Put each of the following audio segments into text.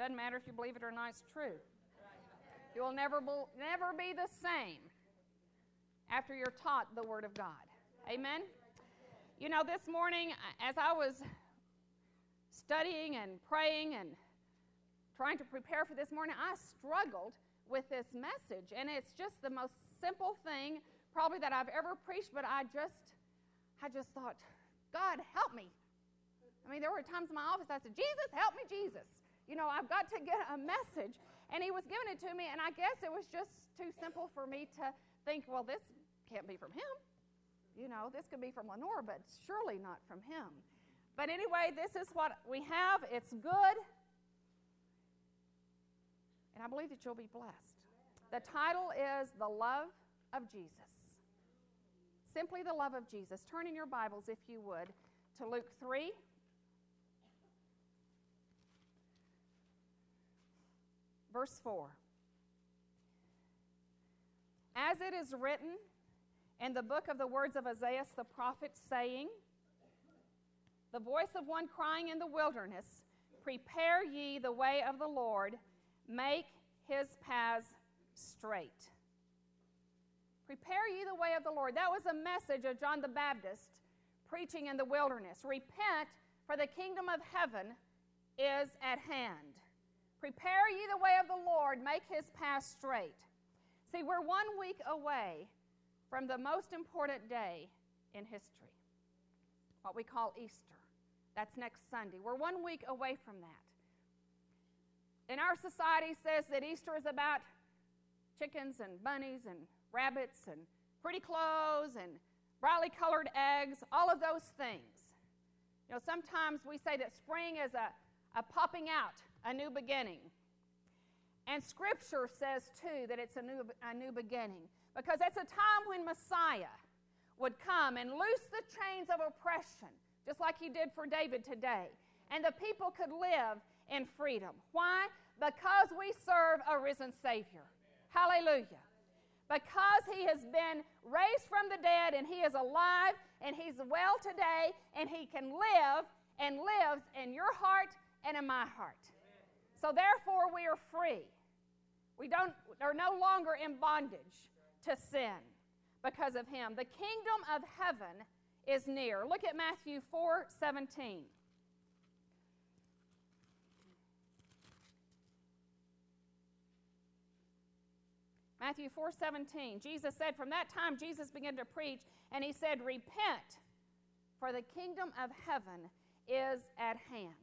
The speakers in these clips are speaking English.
Doesn't matter if you believe it or not, it's true. You will never, never be the same after you're taught the Word of God. Amen? You know, this morning, as I was studying and praying and trying to prepare for this morning, I struggled with this message. And it's just the most simple thing, probably that I've ever preached, but I just, I just thought, God, help me. I mean, there were times in my office I said, Jesus, help me, Jesus. You know, I've got to get a message. And he was giving it to me, and I guess it was just too simple for me to think, well, this can't be from him. You know, this could be from Lenore, but surely not from him. But anyway, this is what we have. It's good. And I believe that you'll be blessed. The title is The Love of Jesus. Simply the love of Jesus. Turn in your Bibles, if you would, to Luke 3. Verse 4. As it is written in the book of the words of Isaiah the prophet, saying, The voice of one crying in the wilderness, Prepare ye the way of the Lord, make his paths straight. Prepare ye the way of the Lord. That was a message of John the Baptist preaching in the wilderness. Repent, for the kingdom of heaven is at hand. Prepare ye the way of the Lord, make his path straight. See, we're one week away from the most important day in history, what we call Easter. That's next Sunday. We're one week away from that. And our society says that Easter is about chickens and bunnies and rabbits and pretty clothes and brightly colored eggs, all of those things. You know, sometimes we say that spring is a, a popping out, a new beginning. And Scripture says, too, that it's a new, a new beginning because it's a time when Messiah would come and loose the chains of oppression, just like he did for David today. And the people could live in freedom. Why? Because we serve a risen Savior. Hallelujah because he has been raised from the dead and he is alive and he's well today and he can live and lives in your heart and in my heart. So therefore we are free. We don't are no longer in bondage to sin because of him. The kingdom of heaven is near. Look at Matthew 4 17. Matthew 4 17. Jesus said, From that time, Jesus began to preach, and he said, Repent, for the kingdom of heaven is at hand.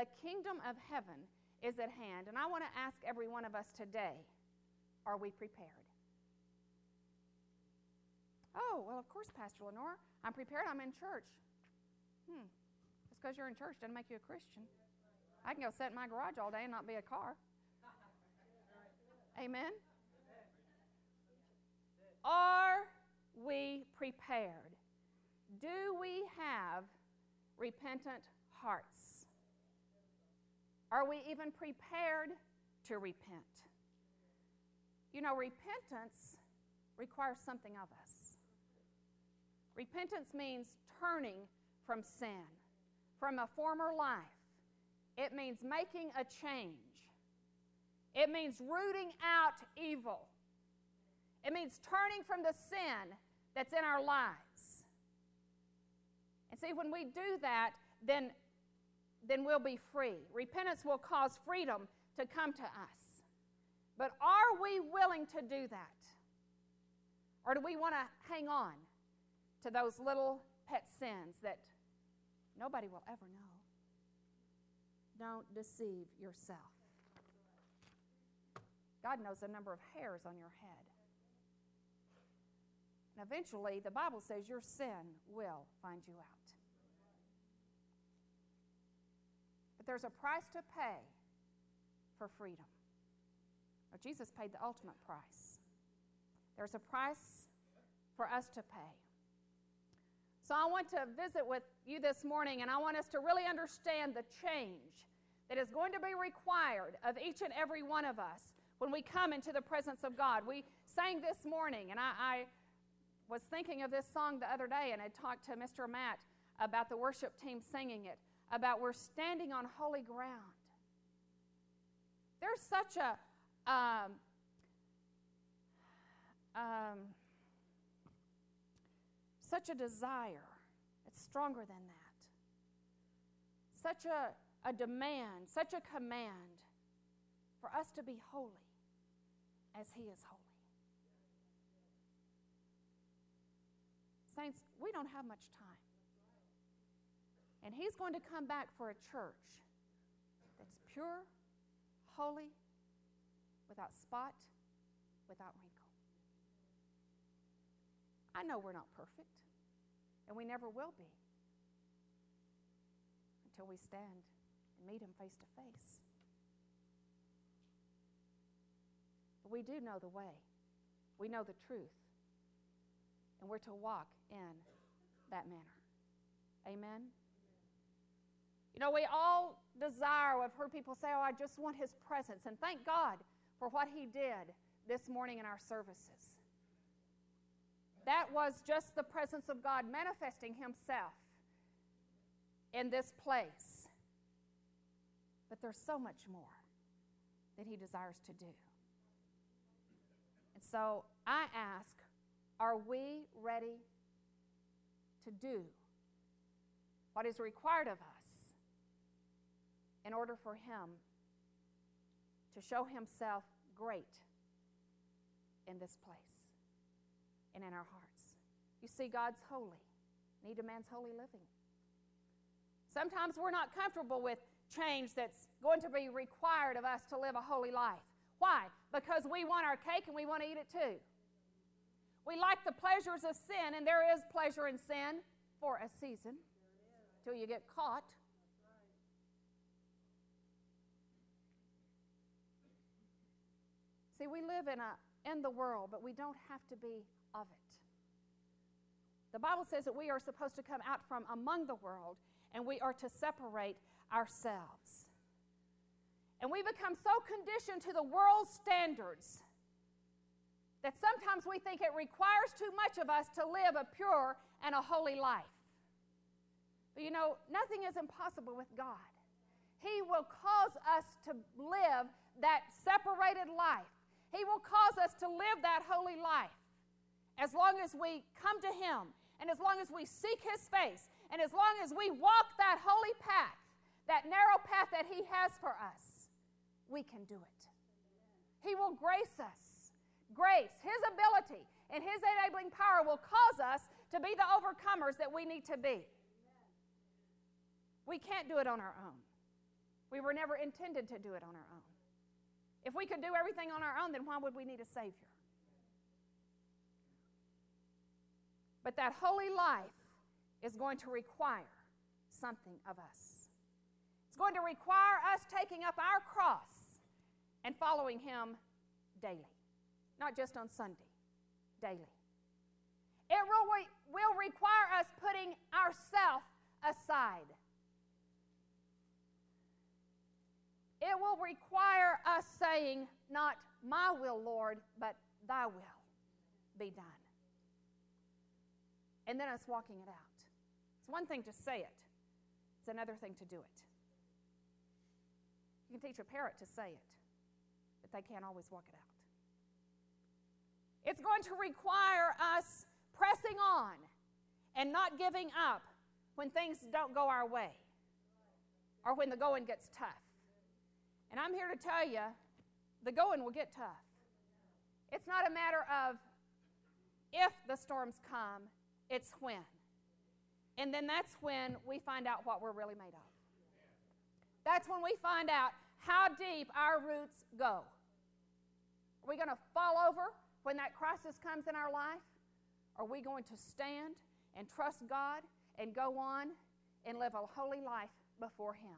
The kingdom of heaven is at hand. And I want to ask every one of us today are we prepared? Oh, well, of course, Pastor Lenore. I'm prepared. I'm in church. Hmm. Just because you're in church doesn't make you a Christian. I can go sit in my garage all day and not be a car. Amen? Are we prepared? Do we have repentant hearts? Are we even prepared to repent? You know, repentance requires something of us. Repentance means turning from sin, from a former life. It means making a change. It means rooting out evil. It means turning from the sin that's in our lives. And see, when we do that, then, then we'll be free. Repentance will cause freedom to come to us. But are we willing to do that? Or do we want to hang on to those little pet sins that nobody will ever know? Don't deceive yourself. God knows the number of hairs on your head. And eventually, the Bible says your sin will find you out. But there's a price to pay for freedom. Now, Jesus paid the ultimate price. There's a price for us to pay. So, I want to visit with you this morning, and I want us to really understand the change that is going to be required of each and every one of us when we come into the presence of God. We sang this morning, and I, I was thinking of this song the other day, and I talked to Mr. Matt about the worship team singing it about we're standing on holy ground. There's such a um, um, such a desire. It's stronger than that. Such a, a demand, such a command for us to be holy as He is holy. Saints, we don't have much time. And He's going to come back for a church that's pure, holy, without spot, without wrinkle. I know we're not perfect, and we never will be until we stand and meet Him face to face. But we do know the way, we know the truth, and we're to walk in that manner. Amen. You know, we all desire, I've heard people say, oh, I just want His presence. And thank God for what He did this morning in our services. That was just the presence of God manifesting Himself in this place. But there's so much more that He desires to do. And so I ask, are we ready to do what is required of us in order for Him to show Himself great in this place and in our hearts. You see, God's holy, and He demands holy living. Sometimes we're not comfortable with change that's going to be required of us to live a holy life. Why? Because we want our cake and we want to eat it too. We like the pleasures of sin, and there is pleasure in sin for a season till you get caught. See, we live in, a, in the world, but we don't have to be of it. The Bible says that we are supposed to come out from among the world and we are to separate ourselves. And we become so conditioned to the world's standards that sometimes we think it requires too much of us to live a pure and a holy life. But you know, nothing is impossible with God. He will cause us to live that separated life he will cause us to live that holy life as long as we come to Him and as long as we seek His face and as long as we walk that holy path, that narrow path that He has for us. We can do it. He will grace us. Grace, His ability, and His enabling power will cause us to be the overcomers that we need to be. We can't do it on our own. We were never intended to do it on our own. If we could do everything on our own, then why would we need a Savior? But that holy life is going to require something of us. It's going to require us taking up our cross and following Him daily, not just on Sunday, daily. It will, require us putting ourself aside It will require us saying, Not my will, Lord, but thy will be done. And then us walking it out. It's one thing to say it, it's another thing to do it. You can teach a parrot to say it, but they can't always walk it out. It's going to require us pressing on and not giving up when things don't go our way or when the going gets tough. And I'm here to tell you the going will get tough. It's not a matter of if the storms come, it's when. And then that's when we find out what we're really made of. That's when we find out how deep our roots go. Are we going to fall over when that crisis comes in our life? Are we going to stand and trust God and go on and live a holy life before Him?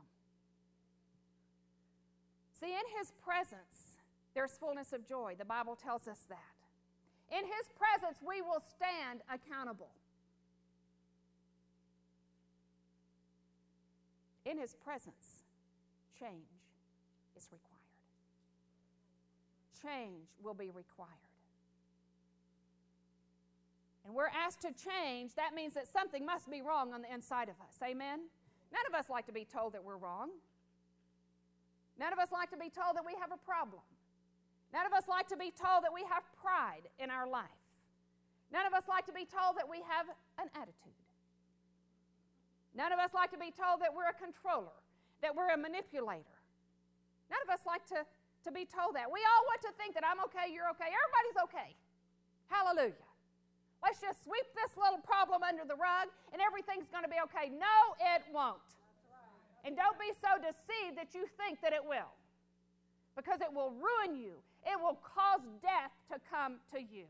See, in His presence, there's fullness of joy. The Bible tells us that. In His presence, we will stand accountable. In His presence, change is required. Change will be required. And we're asked to change, that means that something must be wrong on the inside of us. Amen? None of us like to be told that we're wrong. None of us like to be told that we have a problem. None of us like to be told that we have pride in our life. None of us like to be told that we have an attitude. None of us like to be told that we're a controller, that we're a manipulator. None of us like to, to be told that. We all want to think that I'm okay, you're okay, everybody's okay. Hallelujah. Let's just sweep this little problem under the rug and everything's going to be okay. No, it won't. And don't be so deceived that you think that it will, because it will ruin you. It will cause death to come to you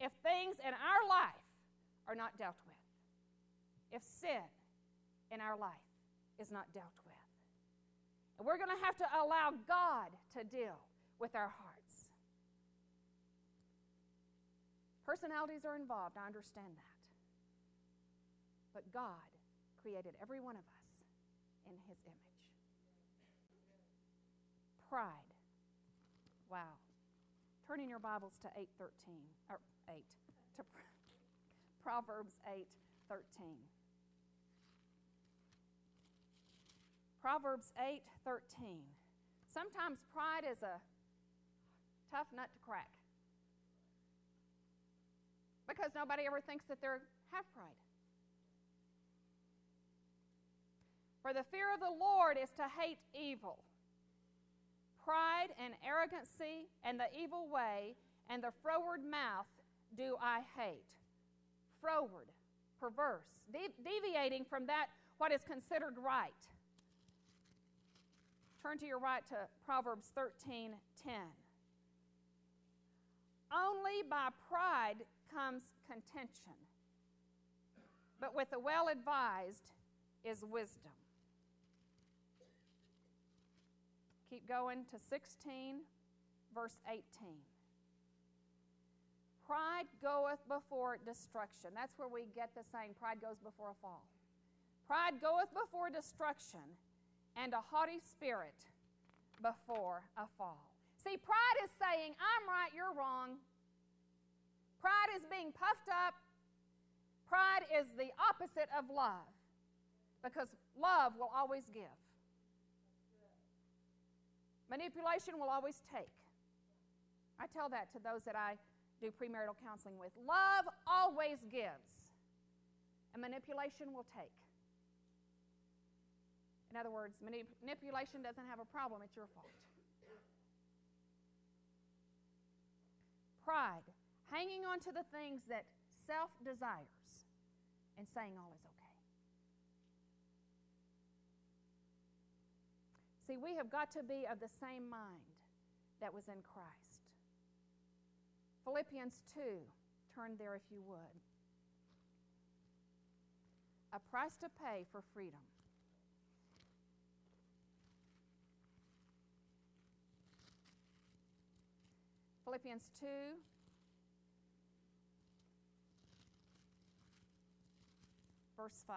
if things in our life are not dealt with. If sin in our life is not dealt with. And we're going to have to allow God to deal with our hearts. Personalities are involved, I understand that. But God created every one of us in His image. Pride. Wow. Turning your Bibles to 813 or 8 to Proverbs 8:13. Proverbs 8:13. Sometimes pride is a tough nut to crack. Because nobody ever thinks that they're have pride. For the fear of the Lord is to hate evil. Pride and arrogancy and the evil way and the froward mouth do I hate. Froward, perverse, de- deviating from that what is considered right. Turn to your right to Proverbs 13 10. Only by pride comes contention, but with the well advised is wisdom. Keep going to 16, verse 18. Pride goeth before destruction. That's where we get the saying, pride goes before a fall. Pride goeth before destruction, and a haughty spirit before a fall. See, pride is saying, I'm right, you're wrong. Pride is being puffed up. Pride is the opposite of love because love will always give. Manipulation will always take. I tell that to those that I do premarital counseling with. Love always gives, and manipulation will take. In other words, manipulation doesn't have a problem, it's your fault. Pride, hanging on to the things that self desires and saying all is okay. See, we have got to be of the same mind that was in Christ. Philippians 2, turn there if you would. A price to pay for freedom. Philippians 2. Verse 5.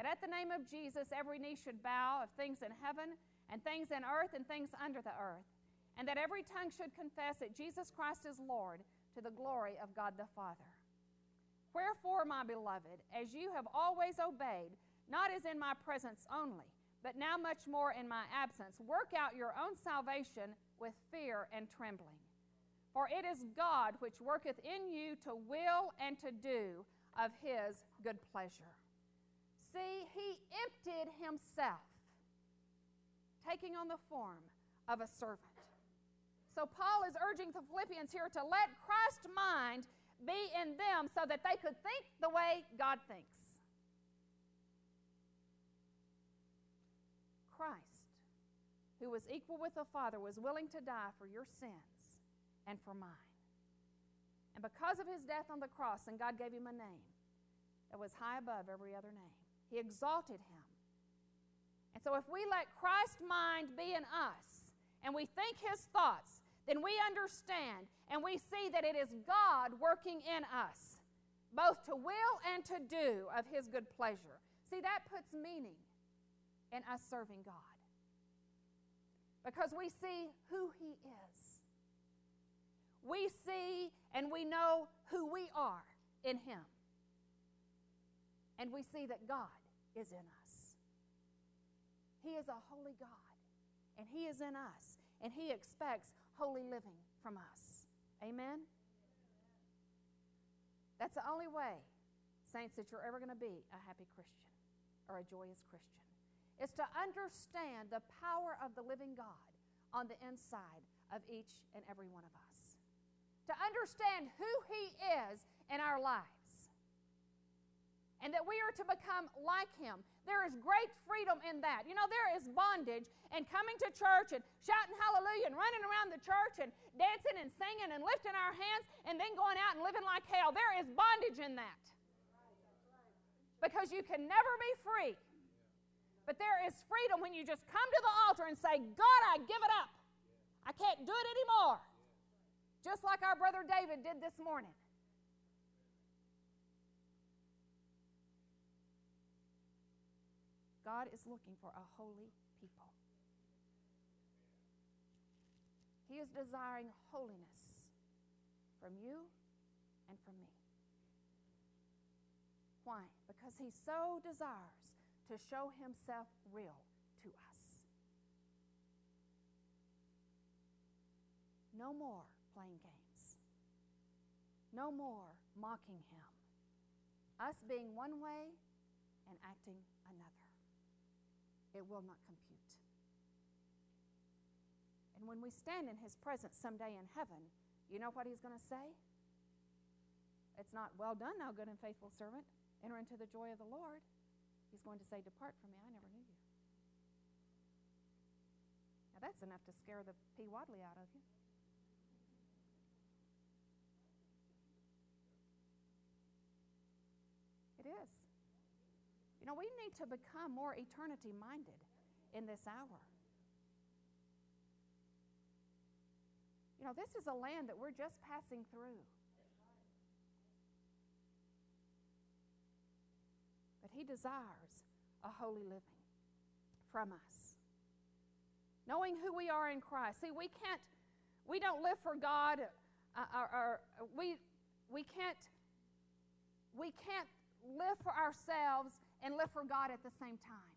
that at the name of Jesus every knee should bow of things in heaven and things in earth and things under the earth, and that every tongue should confess that Jesus Christ is Lord to the glory of God the Father. Wherefore, my beloved, as you have always obeyed, not as in my presence only, but now much more in my absence, work out your own salvation with fear and trembling. For it is God which worketh in you to will and to do of his good pleasure. See, he emptied himself, taking on the form of a servant. So, Paul is urging the Philippians here to let Christ's mind be in them so that they could think the way God thinks. Christ who was equal with the Father, was willing to die for your sins and for mine. And because of his death on the cross, and God gave him a name that was high above every other name, He exalted him. And so, if we let Christ's mind be in us and we think his thoughts, then we understand and we see that it is God working in us, both to will and to do of his good pleasure. See, that puts meaning in us serving God because we see who he is. We see and we know who we are in him. And we see that God is in us. He is a holy God, and He is in us, and He expects holy living from us. Amen? That's the only way, saints, that you're ever going to be a happy Christian or a joyous Christian, is to understand the power of the living God on the inside of each and every one of us. To understand who He is in our lives and that we are to become like him. There is great freedom in that. You know, there is bondage and coming to church and shouting hallelujah and running around the church and dancing and singing and lifting our hands and then going out and living like hell. There is bondage in that. Because you can never be free. But there is freedom when you just come to the altar and say, God, I give it up. I can't do it anymore. Just like our brother David did this morning. God is looking for a holy people. He is desiring holiness from you and from me. Why? Because he so desires to show himself real to us. No more playing games. No more mocking him. Us being one way and acting another it will not compute. And when we stand in his presence someday in heaven, you know what he's going to say? It's not, well done, thou good and faithful servant. Enter into the joy of the Lord. He's going to say, Depart from me, I never knew you. Now that's enough to scare the pee waddly out of you. It is. You know, we need to become more eternity minded in this hour. You know, this is a land that we're just passing through. But He desires a holy living from us. Knowing who we are in Christ. See, we can't, we don't live for God, uh, or, we, we can't, we can't live for ourselves and live for God at the same time.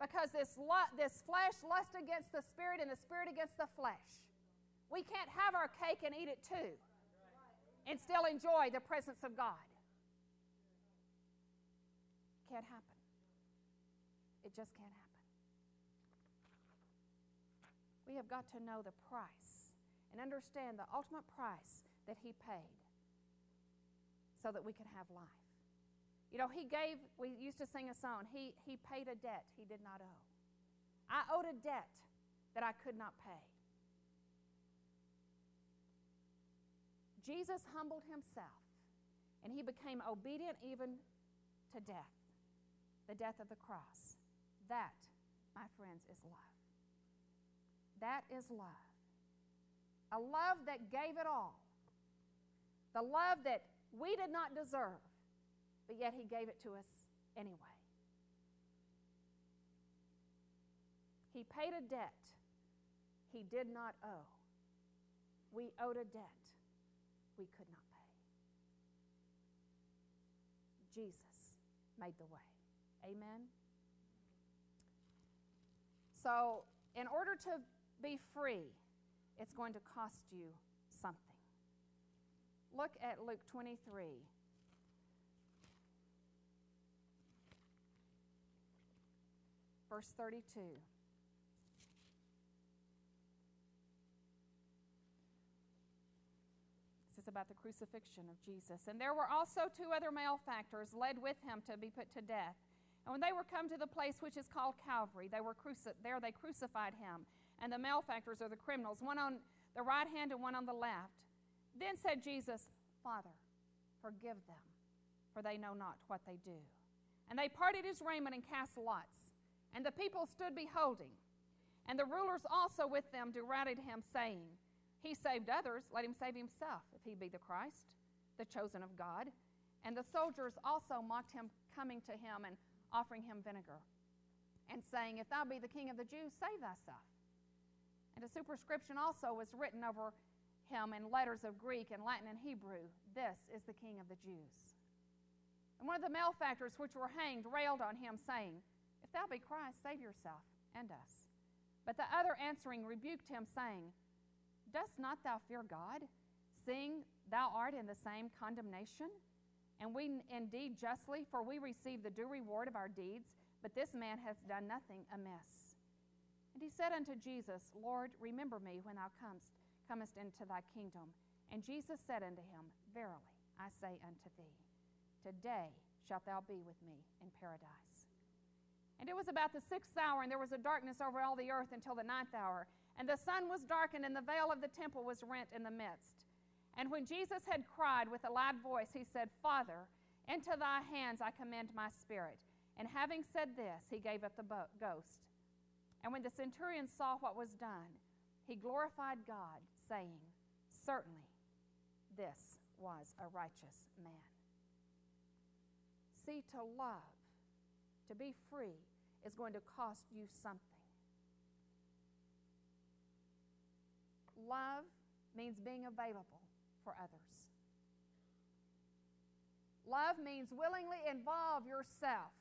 Because this, lu- this flesh lusts against the spirit and the spirit against the flesh. We can't have our cake and eat it too and still enjoy the presence of God. Can't happen. It just can't happen. We have got to know the price and understand the ultimate price that He paid so that we can have life. You know, he gave, we used to sing a song, he, he paid a debt he did not owe. I owed a debt that I could not pay. Jesus humbled himself and he became obedient even to death, the death of the cross. That, my friends, is love. That is love. A love that gave it all. The love that we did not deserve but yet He gave it to us anyway. He paid a debt He did not owe. We owed a debt we could not pay. Jesus made the way. Amen? So, in order to be free, it's going to cost you something. Look at Luke 23. Verse 32. This is about the crucifixion of Jesus. And there were also two other malefactors led with him to be put to death. And when they were come to the place which is called Calvary, they were cruci- there they crucified him. And the malefactors are the criminals, one on the right hand and one on the left. Then said Jesus, Father, forgive them, for they know not what they do. And they parted his raiment and cast lots. And the people stood beholding. And the rulers also with them derided him, saying, He saved others, let him save himself, if he be the Christ, the chosen of God. And the soldiers also mocked him, coming to him and offering him vinegar, and saying, If thou be the king of the Jews, save thyself. And a superscription also was written over him in letters of Greek and Latin and Hebrew This is the king of the Jews. And one of the malefactors which were hanged railed on him, saying, thou be Christ, save yourself and us. But the other answering rebuked him, saying, Dost not thou fear God, seeing thou art in the same condemnation? And we indeed justly, for we receive the due reward of our deeds, but this man hath done nothing amiss. And he said unto Jesus, Lord, remember me when thou comest, comest into thy kingdom. And Jesus said unto him, Verily, I say unto thee, Today shalt thou be with me in paradise. And it was about the sixth hour, and there was a darkness over all the earth until the ninth hour. And the sun was darkened, and the veil of the temple was rent in the midst. And when Jesus had cried with a loud voice, he said, Father, into thy hands I commend my spirit. And having said this, he gave up the ghost. And when the centurion saw what was done, he glorified God, saying, Certainly, this was a righteous man. See, to love, to be free, is going to cost you something. Love means being available for others. Love means willingly involve yourself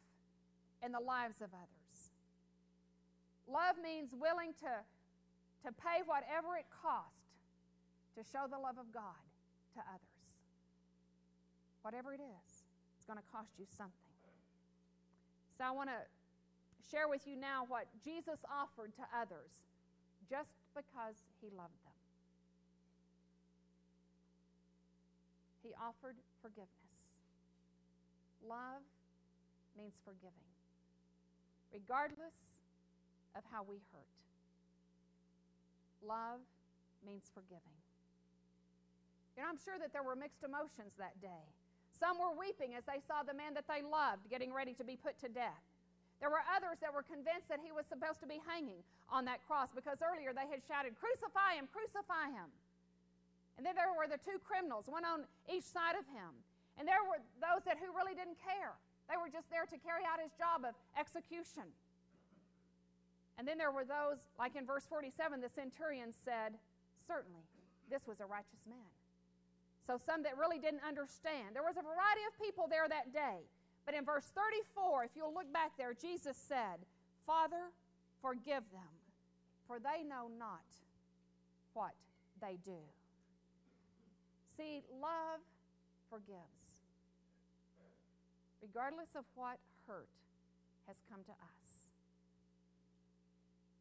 in the lives of others. Love means willing to, to pay whatever it costs to show the love of God to others. Whatever it is. It's going to cost you something. I want to share with you now what Jesus offered to others just because he loved them. He offered forgiveness. Love means forgiving, regardless of how we hurt. Love means forgiving. You know, I'm sure that there were mixed emotions that day. Some were weeping as they saw the man that they loved getting ready to be put to death. There were others that were convinced that he was supposed to be hanging on that cross because earlier they had shouted, Crucify him, crucify him. And then there were the two criminals, one on each side of him. And there were those that who really didn't care. They were just there to carry out his job of execution. And then there were those, like in verse 47, the centurion said, Certainly, this was a righteous man. So some that really didn't understand. There was a variety of people there that day. But in verse 34, if you'll look back there, Jesus said, Father, forgive them, for they know not what they do. See, love forgives. Regardless of what hurt has come to us,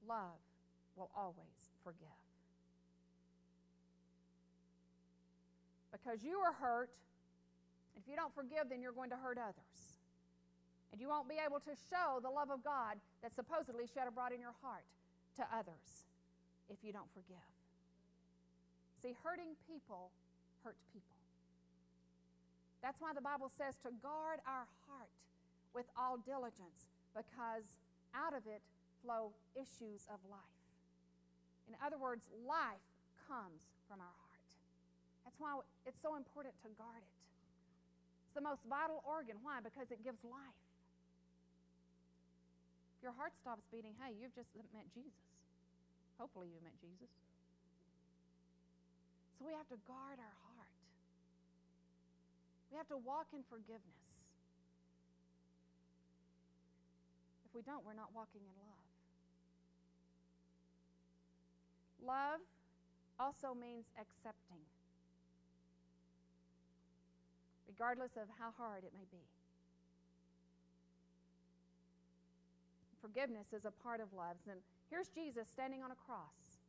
love will always forgive. Because you are hurt. If you don't forgive, then you're going to hurt others. And you won't be able to show the love of God that supposedly shed abroad in your heart to others if you don't forgive. See, hurting people hurt people. That's why the Bible says to guard our heart with all diligence, because out of it flow issues of life. In other words, life comes from our heart. That's why it's so important to guard it. It's the most vital organ. Why? Because it gives life. If your heart stops beating, hey, you've just met Jesus. Hopefully, you met Jesus. So we have to guard our heart. We have to walk in forgiveness. If we don't, we're not walking in love. Love also means accepting regardless of how hard it may be. Forgiveness is a part of love. And here's Jesus standing on a cross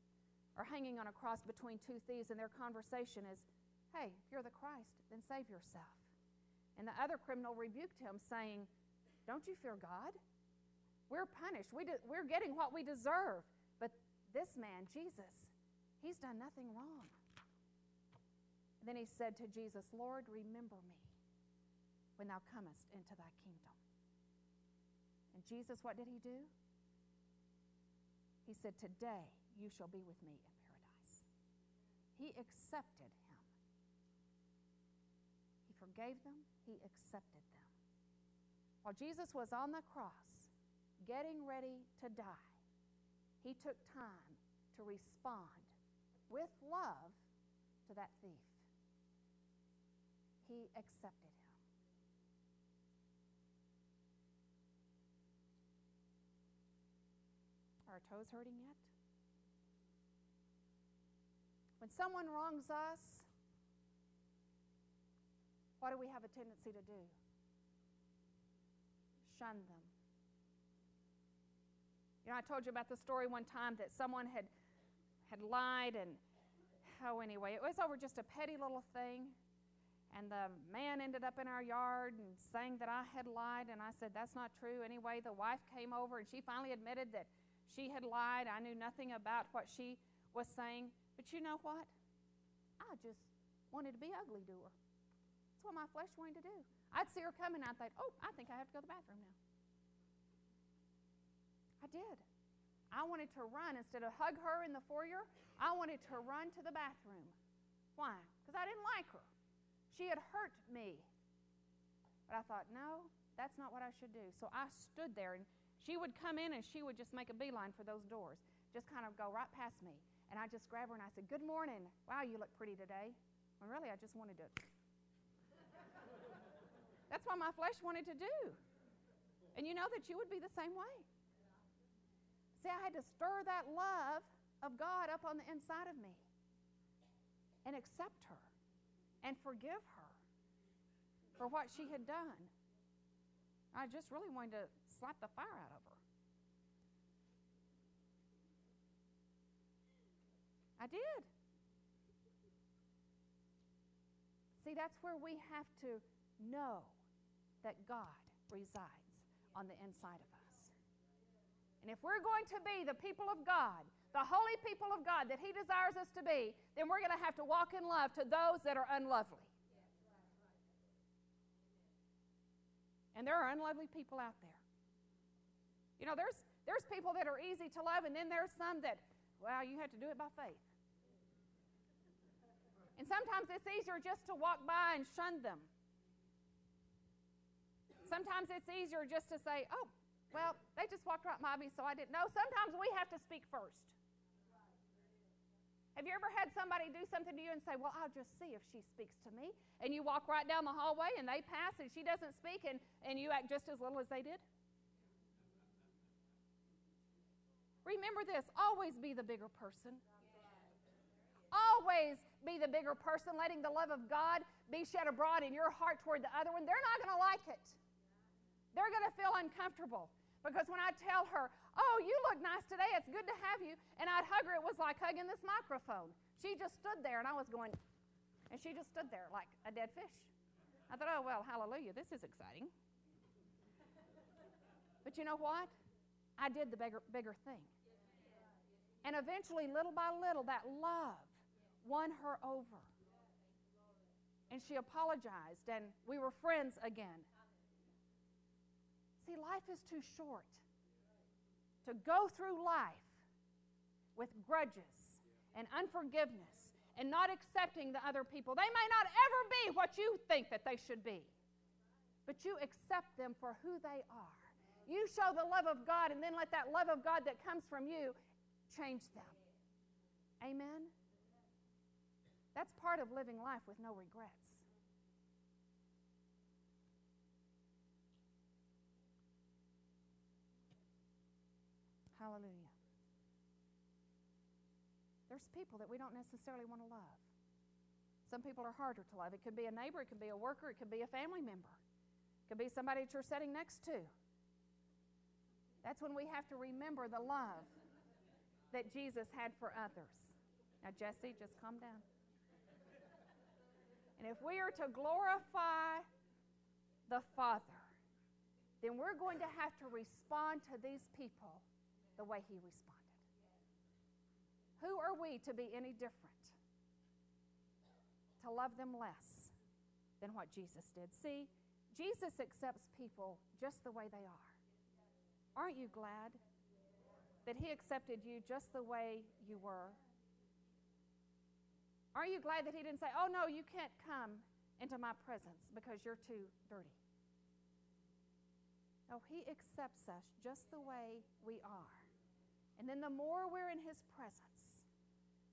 or hanging on a cross between two thieves, and their conversation is, Hey, if you're the Christ, then save yourself. And the other criminal rebuked him, saying, Don't you fear God? We're punished. We de- we're getting what we deserve. But this man, Jesus, he's done nothing wrong. Then he said to Jesus, Lord, remember me when thou comest into thy kingdom. And Jesus, what did he do? He said, Today you shall be with me in paradise. He accepted him. He forgave them, he accepted them. While Jesus was on the cross, getting ready to die, he took time to respond with love to that thief. He accepted him. Are our toes hurting yet? When someone wrongs us, what do we have a tendency to do? Shun them. You know, I told you about the story one time that someone had had lied and oh anyway, it was over just a petty little thing. And the man ended up in our yard and saying that I had lied, and I said, That's not true. Anyway, the wife came over and she finally admitted that she had lied. I knew nothing about what she was saying. But you know what? I just wanted to be ugly to her. That's what my flesh wanted to do. I'd see her coming, I'd think, oh, I think I have to go to the bathroom now. I did. I wanted to run instead of hug her in the foyer. I wanted to run to the bathroom. Why? Because I didn't like her. She had hurt me. But I thought, no, that's not what I should do. So I stood there, and she would come in and she would just make a beeline for those doors, just kind of go right past me. And I just grabbed her and I said, Good morning. Wow, you look pretty today. When really, I just wanted to. That's what my flesh wanted to do. And you know that you would be the same way. See, I had to stir that love of God up on the inside of me and accept her and forgive her for what she had done. I just really wanted to slap the fire out of her. I did. See, that's where we have to know that God resides on the inside of us. And if we're going to be the people of God, the holy people of God that He desires us to be, then we're going to have to walk in love to those that are unlovely. And there are unlovely people out there. You know, there's, there's people that are easy to love, and then there's some that, well, you have to do it by faith. And sometimes it's easier just to walk by and shun them. Sometimes it's easier just to say, oh, well, they just walked right by me, so I didn't know. Sometimes we have to speak first. Have you ever had somebody do something to you and say, Well, I'll just see if she speaks to me? And you walk right down the hallway and they pass and she doesn't speak and, and you act just as little as they did? Remember this always be the bigger person. Always be the bigger person, letting the love of God be shed abroad in your heart toward the other one. They're not going to like it. They're going to feel uncomfortable. Because when I tell her, oh, you look nice today, it's good to have you, and I'd hug her, it was like hugging this microphone. She just stood there, and I was going, and she just stood there like a dead fish. I thought, oh, well, hallelujah, this is exciting. But you know what? I did the bigger, bigger thing. And eventually, little by little, that love won her over. And she apologized, and we were friends again. See, life is too short to go through life with grudges and unforgiveness and not accepting the other people. They may not ever be what you think that they should be, but you accept them for who they are. You show the love of God, and then let that love of God that comes from you change them. Amen? That's part of living life with no regrets. Hallelujah. There's people that we don't necessarily want to love. Some people are harder to love. It could be a neighbor, it could be a worker, it could be a family member, it could be somebody that you're sitting next to. That's when we have to remember the love that Jesus had for others. Now, Jesse, just calm down. And if we are to glorify the Father, then we're going to have to respond to these people the way He responded. Who are we to be any different? To love them less than what Jesus did. See, Jesus accepts people just the way they are. Aren't you glad that He accepted you just the way you were? Are you glad that He didn't say, Oh, no, you can't come into my presence because you're too dirty? No, He accepts us just the way we are. And then the more we're in His presence,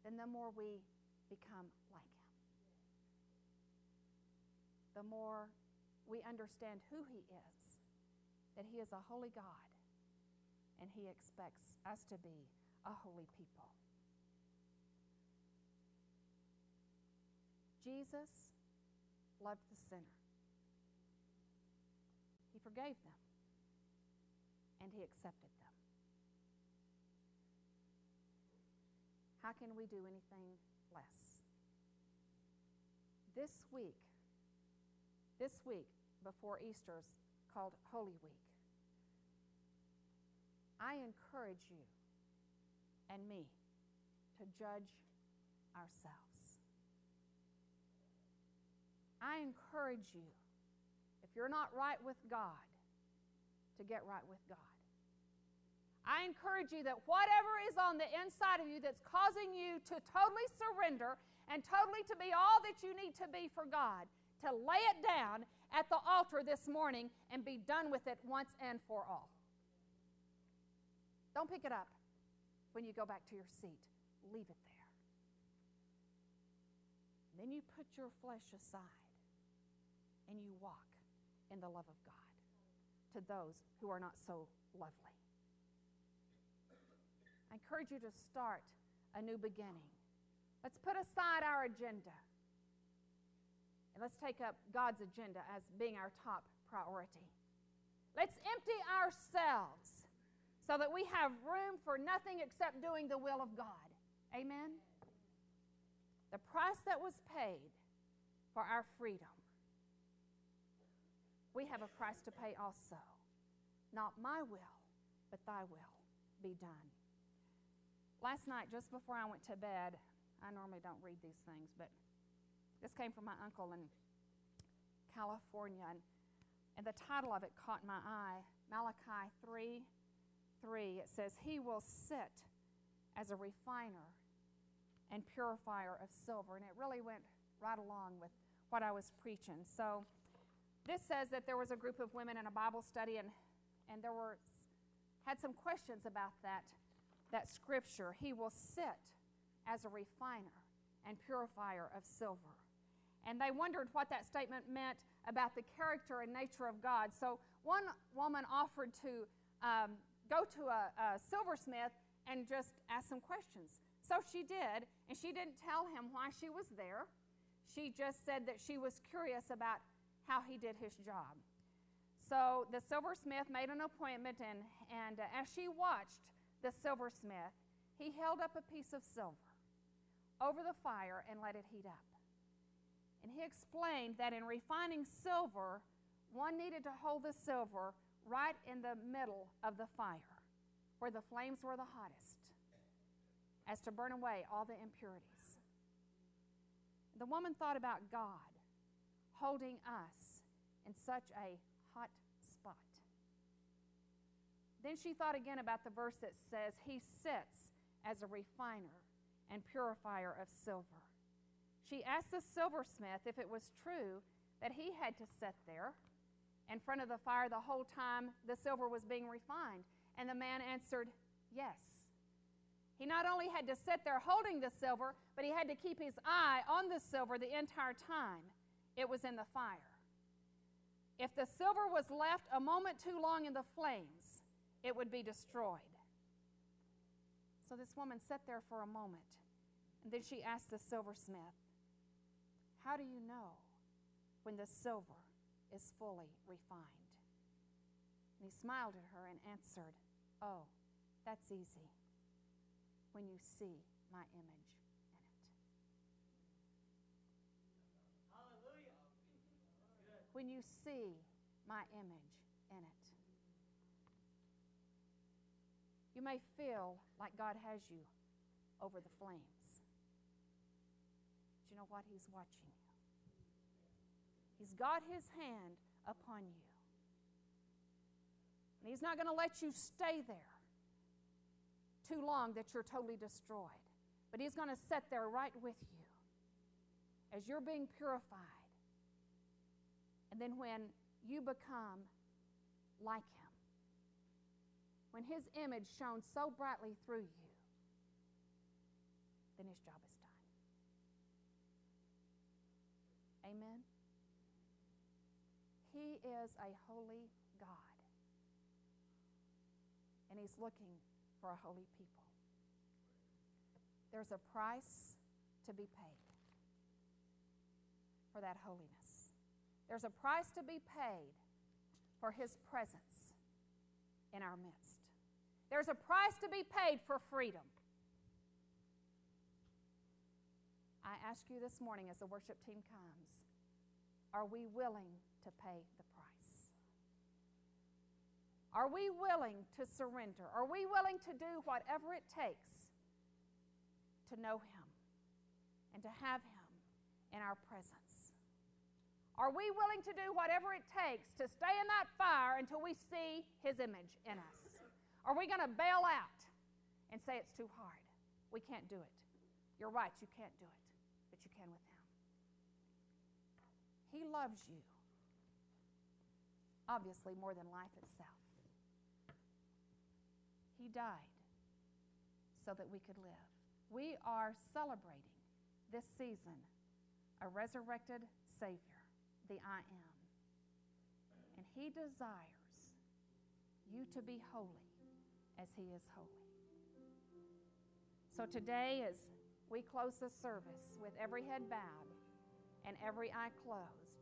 then the more we become like Him. The more we understand who He is, that He is a holy God, and He expects us to be a holy people. Jesus loved the sinner. He forgave them, and He accepted them. How can we do anything less? This week, this week before Easter's called Holy Week, I encourage you and me to judge ourselves. I encourage you, if you're not right with God, to get right with God. I encourage you that whatever is on the inside of you that's causing you to totally surrender and totally to be all that you need to be for God, to lay it down at the altar this morning and be done with it once and for all. Don't pick it up when you go back to your seat, leave it there. Then you put your flesh aside and you walk in the love of God to those who are not so lovely. I encourage you to start a new beginning. Let's put aside our agenda and let's take up God's agenda as being our top priority. Let's empty ourselves so that we have room for nothing except doing the will of God. Amen? The price that was paid for our freedom we have a price to pay also. Not my will, but thy will be done. Last night, just before I went to bed, I normally don't read these things, but this came from my uncle in California, and, and the title of it caught my eye Malachi 3 3. It says, He will sit as a refiner and purifier of silver. And it really went right along with what I was preaching. So, this says that there was a group of women in a Bible study, and, and there were had some questions about that, that scripture. He will sit as a refiner and purifier of silver. And they wondered what that statement meant about the character and nature of God. So one woman offered to um, go to a, a silversmith and just ask some questions. So she did, and she didn't tell him why she was there. She just said that she was curious about how he did his job. So the silversmith made an appointment, and, and uh, as she watched the silversmith, he held up a piece of silver over the fire and let it heat up. And he explained that in refining silver, one needed to hold the silver right in the middle of the fire, where the flames were the hottest, as to burn away all the impurities. The woman thought about God holding us in such a hot spot. Then she thought again about the verse that says, He sits as a refiner and purifier of silver. She asked the silversmith if it was true that he had to sit there in front of the fire the whole time the silver was being refined. And the man answered, Yes. He not only had to sit there holding the silver, but he had to keep his eye on the silver the entire time it was in the fire. If the silver was left a moment too long in the flames, it would be destroyed. So this woman sat there for a moment, and then she asked the silversmith, How do you know when the silver is fully refined? And he smiled at her and answered, Oh, that's easy when you see my image. In it. Hallelujah. When you see my image in it. You may feel like God has you over the flames. But you know what? He's watching you. He's got his hand upon you. And He's not going to let you stay there too long that you're totally destroyed. But He's going to sit there right with you as you're being purified. And then when you become like Him, when His image shone so brightly through you, then His job is done. Amen. He is a holy God. And He's looking for a holy people. There's a price to be paid for that holiness. There's a price to be paid for His presence in our midst. There's a price to be paid for freedom. I ask you this morning as the worship team comes are we willing to pay the price? Are we willing to surrender? Are we willing to do whatever it takes to know Him and to have Him in our presence? Are we willing to do whatever it takes to stay in that fire until we see His image in us? Are we going to bail out and say it's too hard? We can't do it. You're right, you can't do it, but you can with Him. He loves you, obviously, more than life itself. He died so that we could live. We are celebrating this season a resurrected Savior, the I am. And He desires you to be holy as He is holy. So today, as we close the service with every head bowed and every eye closed,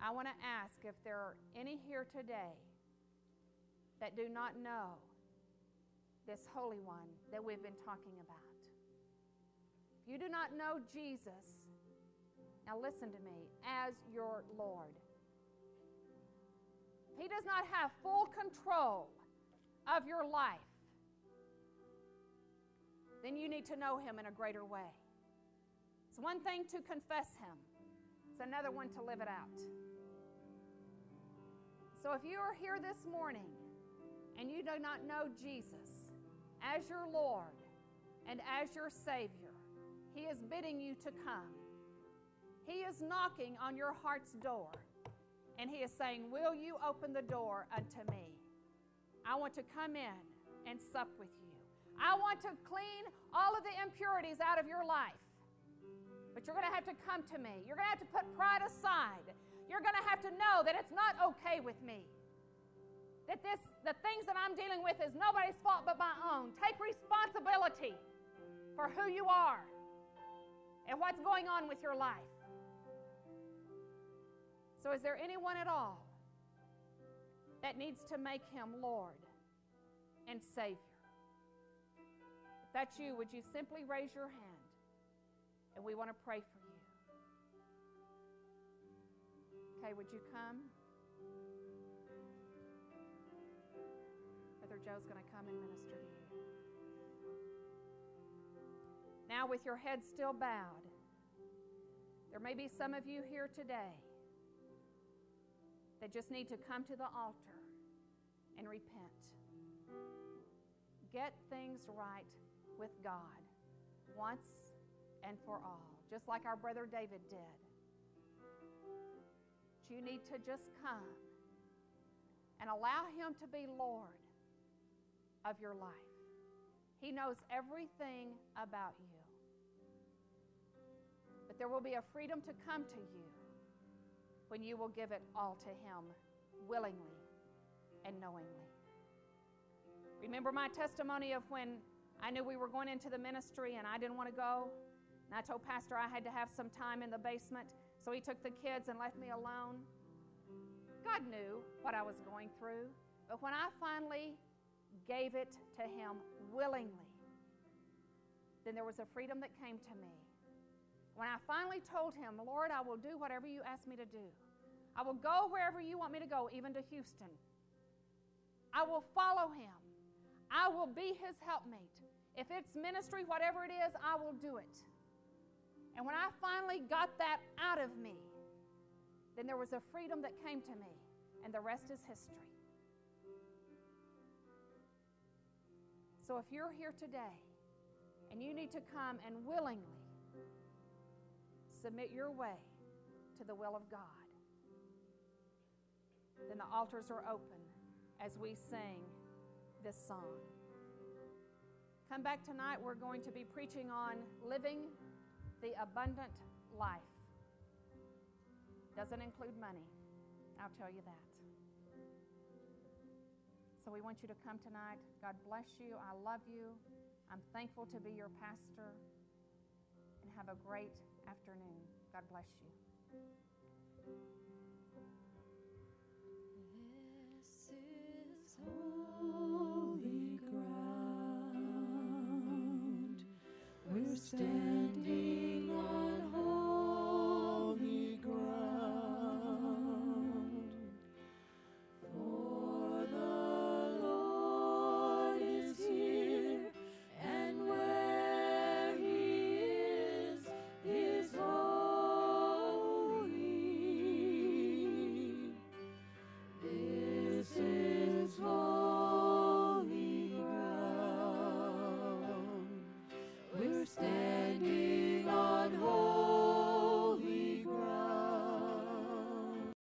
I want to ask if there are any here today that do not know this Holy One that we've been talking about. If you do not know Jesus, now listen to me, as your Lord, He does not have full control of your life, then you need to know Him in a greater way. It's one thing to confess Him, it's another one to live it out. So if you are here this morning and you do not know Jesus, as your Lord and as your Savior, He is bidding you to come. He is knocking on your heart's door, and He is saying, Will you open the door unto me? I want to come in and sup with you. I want to clean all of the impurities out of your life. But you're going to have to come to me. You're going to have to put pride aside. You're going to have to know that it's not okay with me that this the things that I'm dealing with is nobody's fault but my own. Take responsibility for who you are and what's going on with your life. So is there anyone at all that needs to make him Lord and Savior? If that's you, would you simply raise your hand and we want to pray for you? Okay, would you come? Brother Joe's going to come and minister to you. Now, with your head still bowed, there may be some of you here today that just need to come to the altar and repent. Get things right with God once and for all, just like our brother David did. You need to just come and allow Him to be Lord of your life. He knows everything about you. But there will be a freedom to come to you when you will give it all to Him willingly and knowingly. Remember my testimony of when I knew we were going into the ministry and I didn't want to go? And I told Pastor I had to have some time in the basement, so he took the kids and left me alone. God knew what I was going through. But when I finally gave it to Him willingly, then there was a freedom that came to me. When I finally told Him, Lord, I will do whatever you ask me to do, I will go wherever you want me to go, even to Houston. I will follow him. I will be his helpmate. If it's ministry, whatever it is, I will do it. And when I finally got that out of me, then there was a freedom that came to me, and the rest is history. So if you're here today and you need to come and willingly submit your way to the will of God, then the altars are open as we sing this song. Come back tonight. We're going to be preaching on living the abundant life. Doesn't include money, I'll tell you that. So we want you to come tonight. God bless you. I love you. I'm thankful to be your pastor. And have a great afternoon. God bless you. Holy ground. We're standing